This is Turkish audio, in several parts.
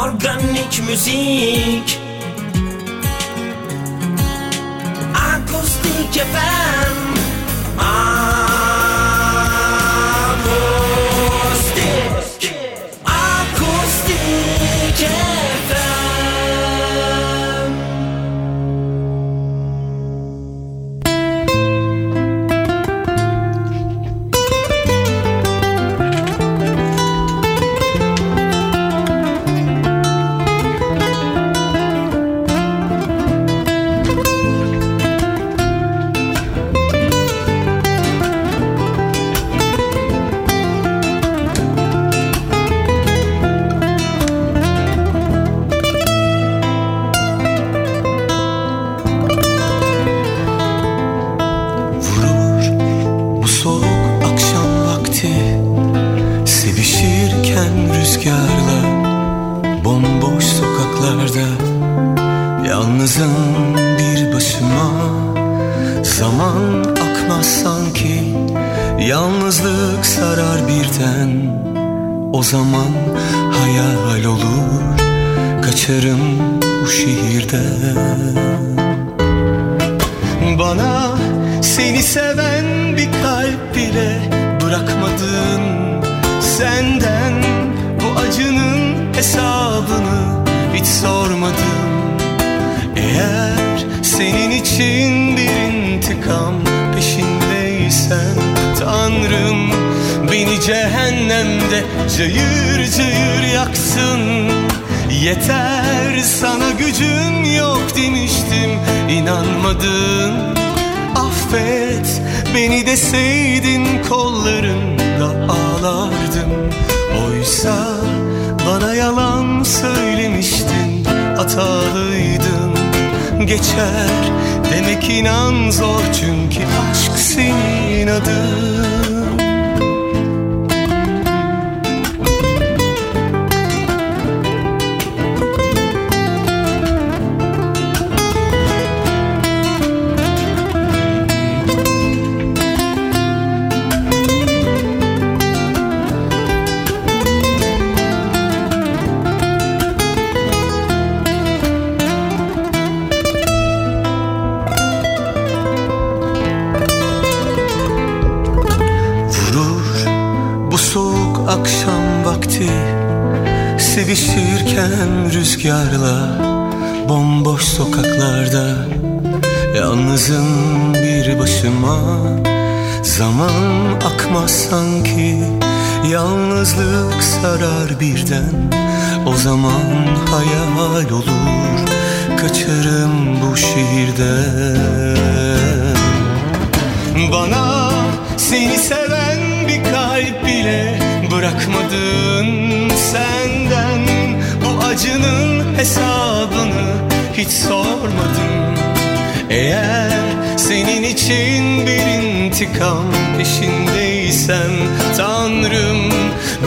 Organik müzik. Akustik FM O zaman hayal olur Kaçarım bu şehirden bana seni seven bir kalp bile bırakmadın. Senden bu acının hesabını hiç sormadım. Eğer senin için bir intikam peşindeysen Tanrım beni cehennemde cayır cayır yaksın. Yeter sana gücüm yok demiştim inanmadın. Affet beni deseydin kollarında ağlardım Oysa bana yalan söylemiştin hatalıydın. Geçer demek inan zor çünkü aşk senin adın Sevişirken rüzgarla Bomboş sokaklarda Yalnızım bir başıma. Zaman akmaz sanki Yalnızlık sarar birden. O zaman hayal olur Kaçarım bu şehirden. Bana seni seven bir kalp bile bırakmadın Senden bu acının hesabını hiç sormadım. Eğer senin için bir intikam peşindeysem Tanrım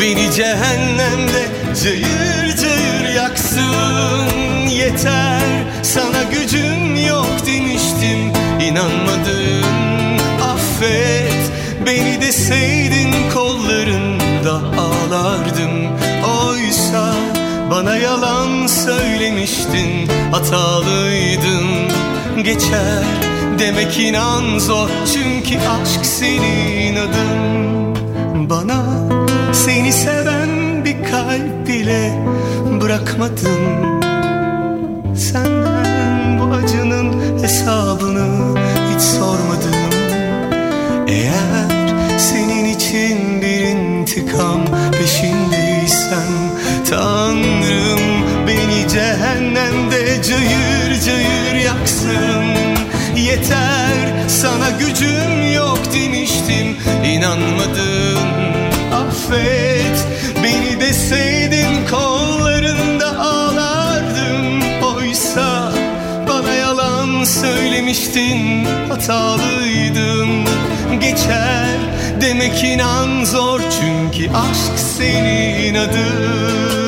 beni cehennemde cayır cayır yaksın. Yeter sana gücüm yok demiştim inanmadın. Affet Beni deseydin kollarında bana yalan söylemiştin Hatalıydın geçer demek inan zor Çünkü aşk senin adın. Bana seni seven bir kalp bile bırakmadın. Senden bu acının hesabını hiç sormadım. Eğer senin için bir intikam peşindeysen Tanrım beni cehennemde cayır cayır yaksın. Yeter sana gücüm yok demiştim. İnanmadın Affet. Beni deseydin kollarında ağlardım. Oysa bana yalan söylemiştin hatalıydım demek inan zor çünkü aşk senin adın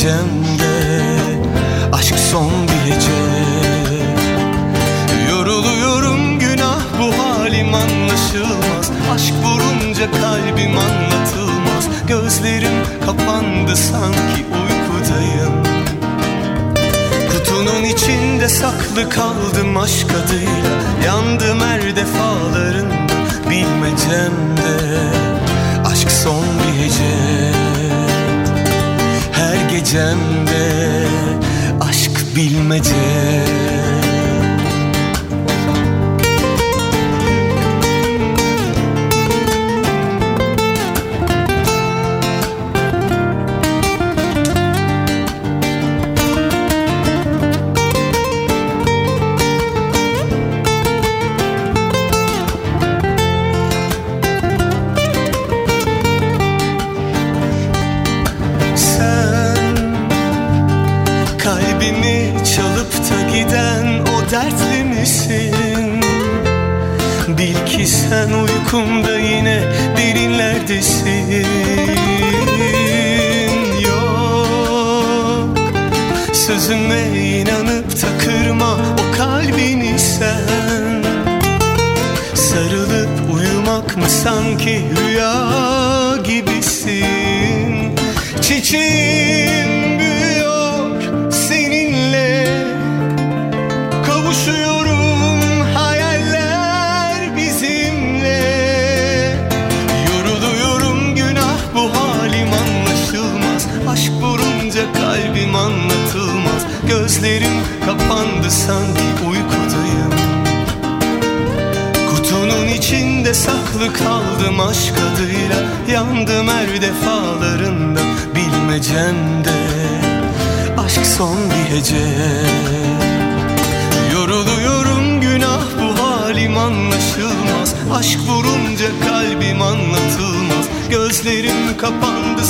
Ten içinde aşk bilmece.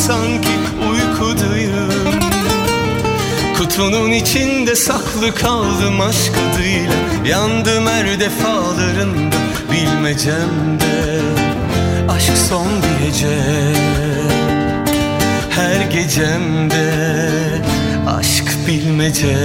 sanki uykudayım. Kutunun içinde saklı kaldım aşk adıyla. Yandım her defalarında bilmecemde. Aşk son bir gece. Her gecemde Aşk bilmece.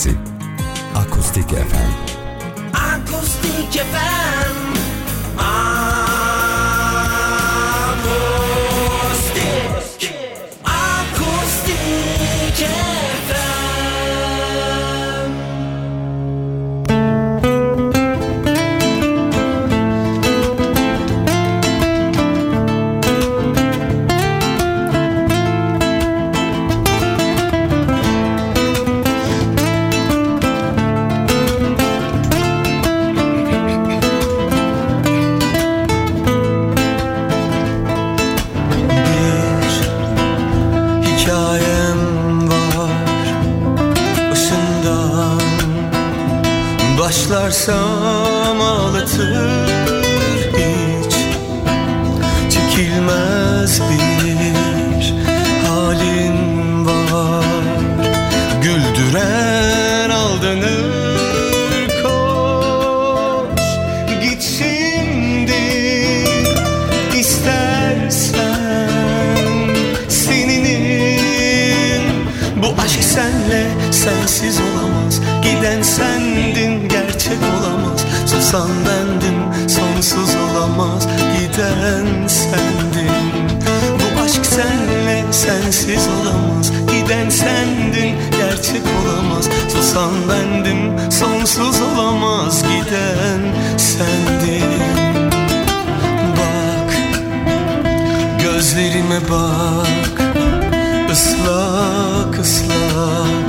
passé. sensiz olamaz. Giden sendin gerçek olamaz. Susan bendim sonsuz olamaz. Giden sendin. Bu aşk senle sensiz olamaz. Giden sendin gerçek olamaz. Susan bendim sonsuz olamaz. Giden sendin. Bak gözlerime bak. Islak ıslak.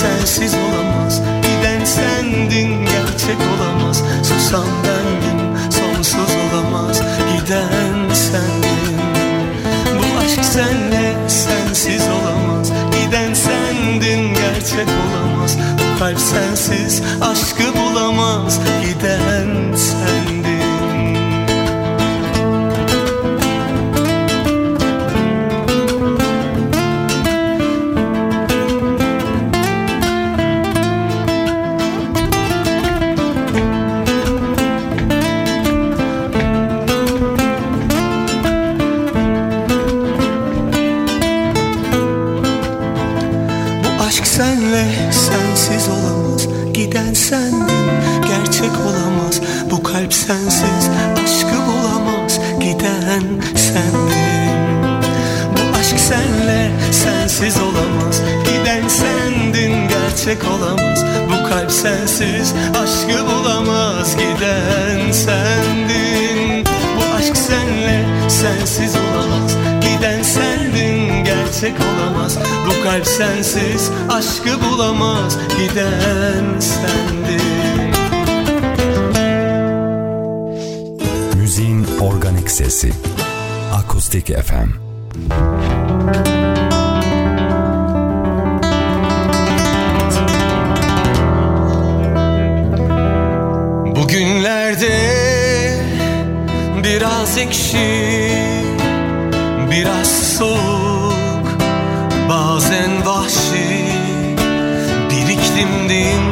Sensiz olamaz. Giden sendin gerçek olamaz. Susam bendim sonsuz olamaz. Giden sendin. Bu aşk senle sensiz olamaz. Giden sendin gerçek olamaz. Bu kalp sensiz aşkı bulamaz. Giden sensiz olamaz. Giden sendin gerçek olamaz. Bu kalp sensiz aşkı bulamaz. Giden sendin Bu aşk senle sensiz olamaz. Giden sendin gerçek olamaz. Bu kalp sensiz aşkı bulamaz. Giden sendin. Müziğin organik sesi. Akustik FM. Biraz ekşi, biraz soğuk, bazen vahşi bir iklimdeyim.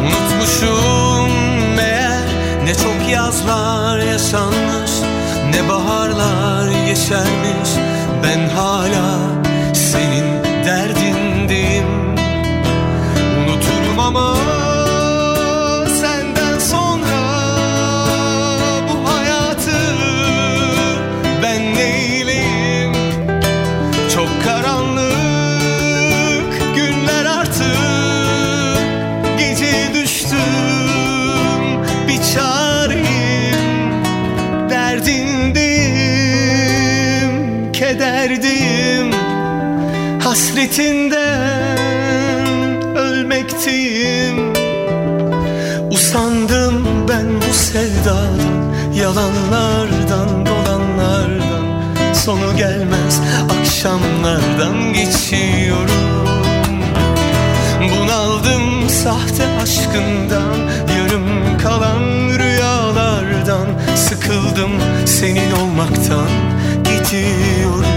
Unutmuşum meğer ne çok yazlar yaşanmış, ne baharlar yeşermiş. Ben hala senin derdindeyim. Unuturum ama Hasretinden ölmekteyim. Usandım ben bu sevdadan Yalanlardan dolanlardan. Sonu gelmez akşamlardan geçiyorum. Bunaldım sahte aşkından Yarım kalan rüyalardan. Sıkıldım senin olmaktan Gidiyorum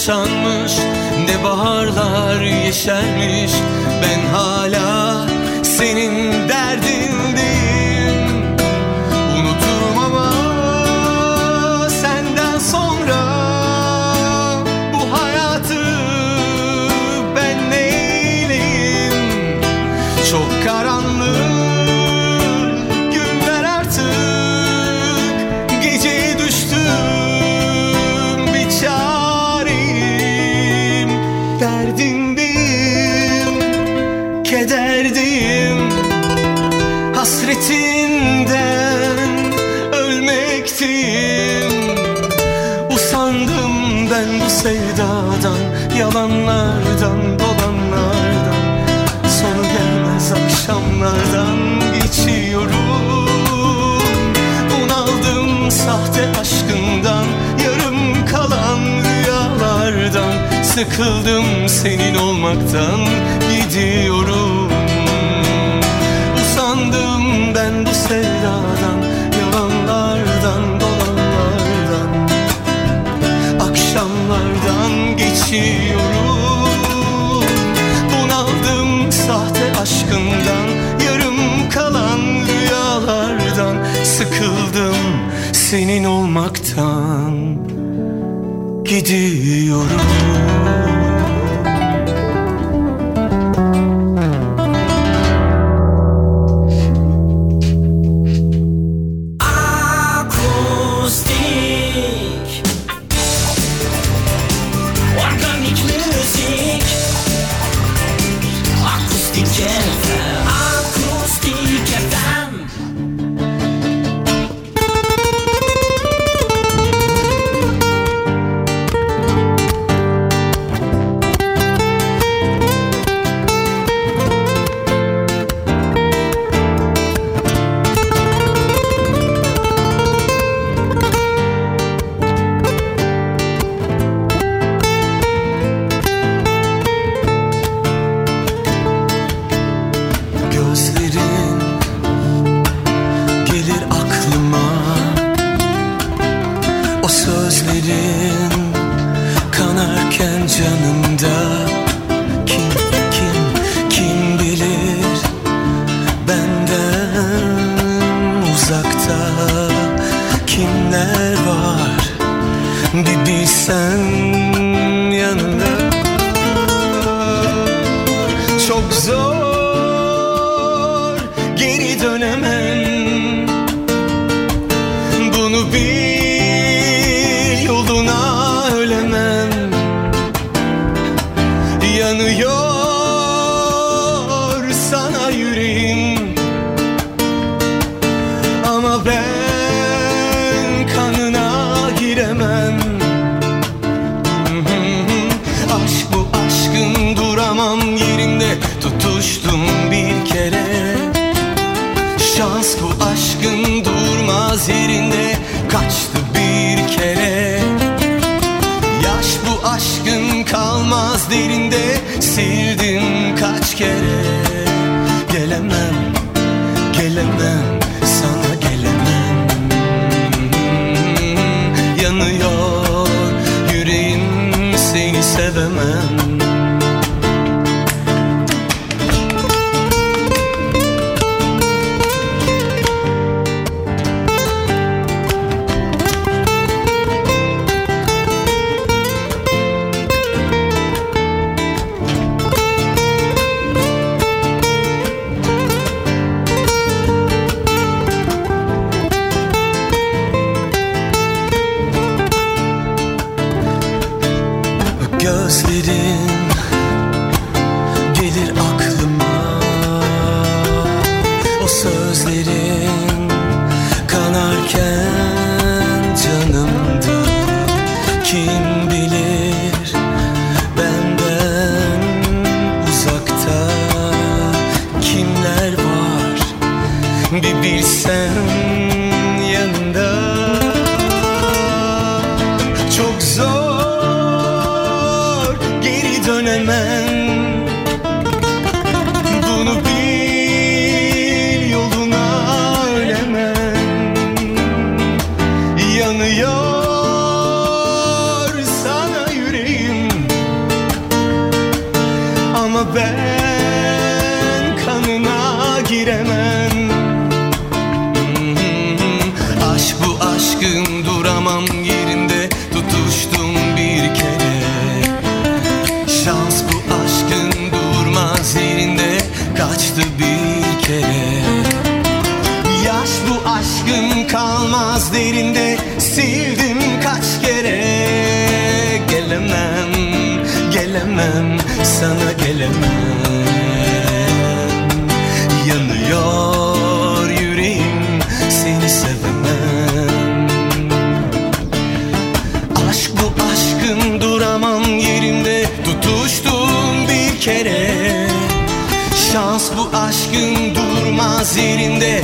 yaşanmış, ne baharlar yeşermiş. Sıkıldım senin olmaktan gidiyorum. Usandım ben bu sevdadan Yalanlardan dolanlardan. Akşamlardan geçiyorum. Bunaldım sahte aşkından Yarım kalan rüyalardan. Sıkıldım senin olmaktan gidiyorum. çok zor. gözlerinde sildim kaç kere. Gelemem, gelemem, sana gelemem. Yanıyor yüreğim, seni sevemem. Aşk bu aşkın duramam yerimde tutuştum bir kere. Şans bu aşkın durmaz yerinde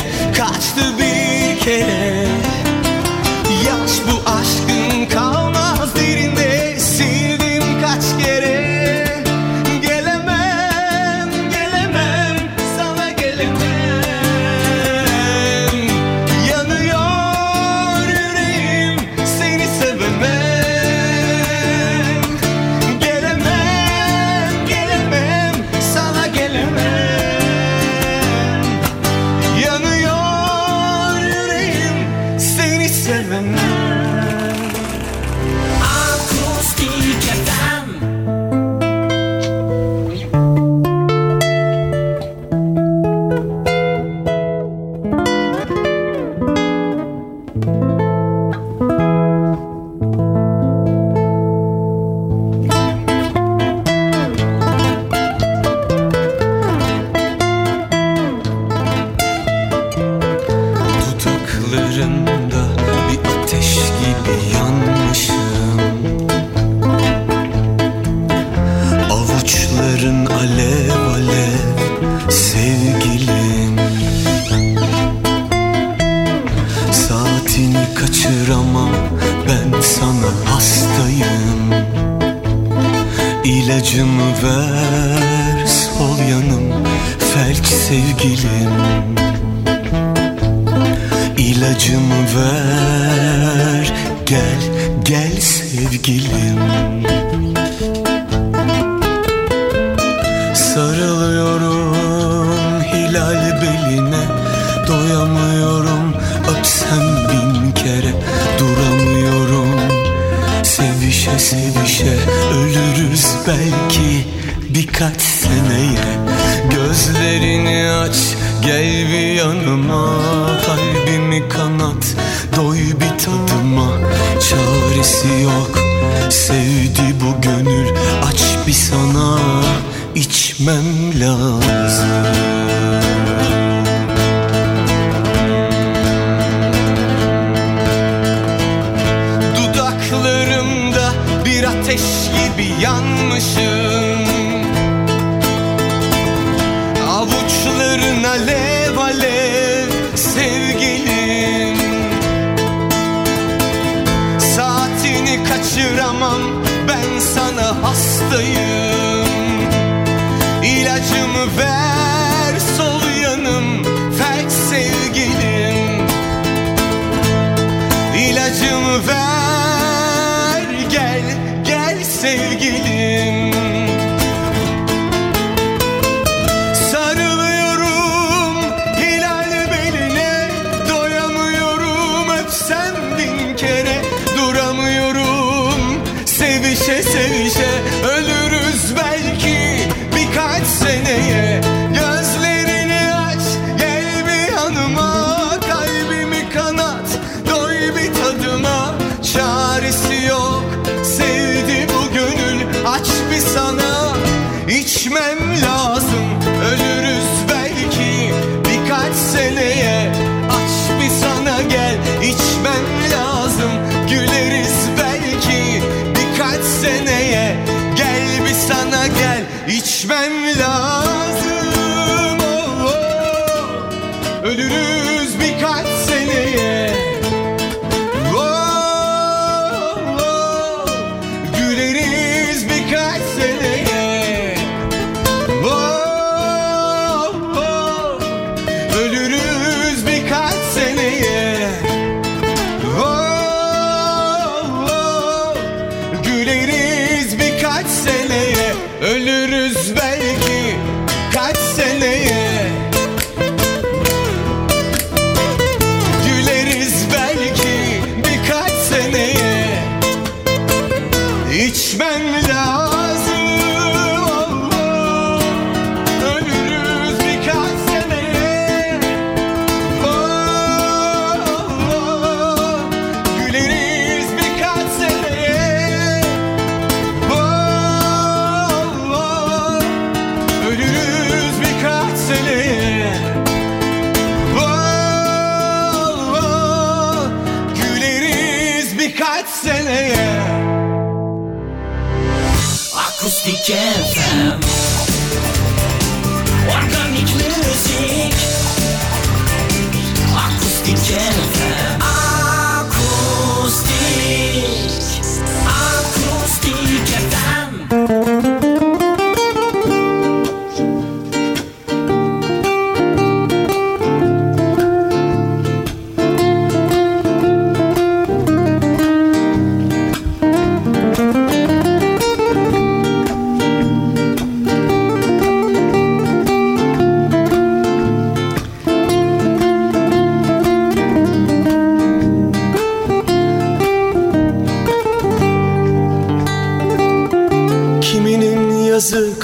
Tamam ben sana hastayım.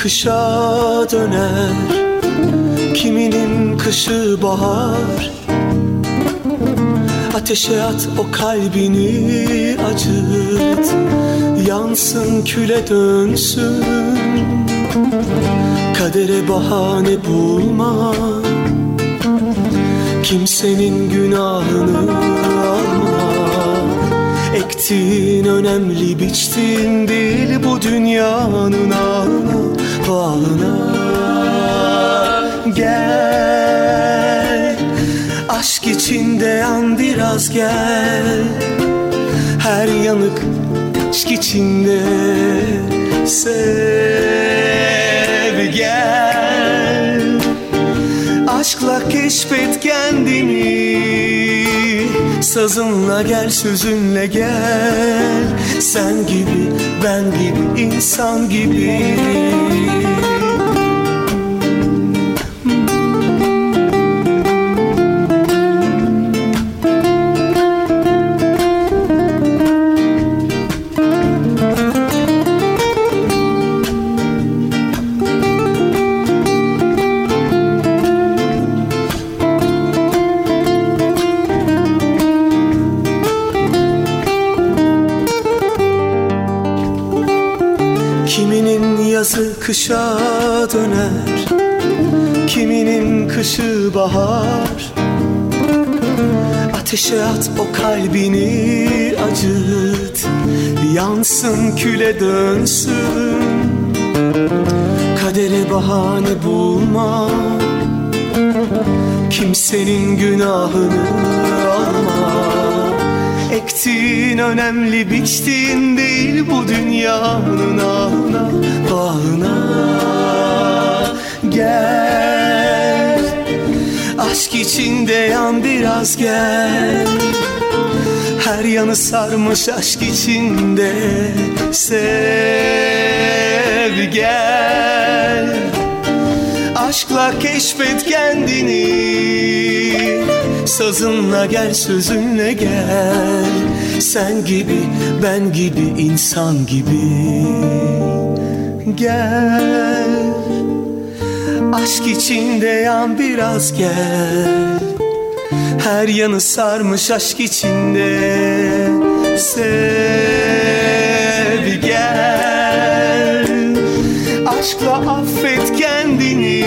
kışa döner. Kiminin kışı bahar. Ateşe at o kalbini acıt. Yansın küle dönsün. Kadere bahane bulma. Kimsenin günahını alma. Ektiğin önemli biçtiğin değil bu dünyanın ağına Bağına Gel Aşk içinde yan biraz gel. Her yanık aşk içinde Sev gel. Aşkla keşfet kendini Sazınla gel sözünle gel. Sen gibi ben gibi insan gibi kışı bahar. Ateşe at o kalbini acıt. Yansın küle dönsün. Kadere bahane bulma. Kimsenin günahını alma. Ektiğin önemli biçtiğin değil bu dünyanın ağına bağına. Gel Aşk içinde yan biraz gel. Her yanı sarmış aşk içinde. Sev gel. Aşkla keşfet kendini. Sazınla gel sözünle gel. Sen gibi ben gibi insan gibi. Gel Aşk içinde yan biraz gel. Her yanı sarmış aşk içinde. Sev gel. Aşkla affet kendini.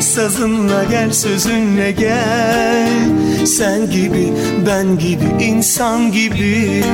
Sazınla gel sözünle gel. Sen gibi ben gibi insan gibi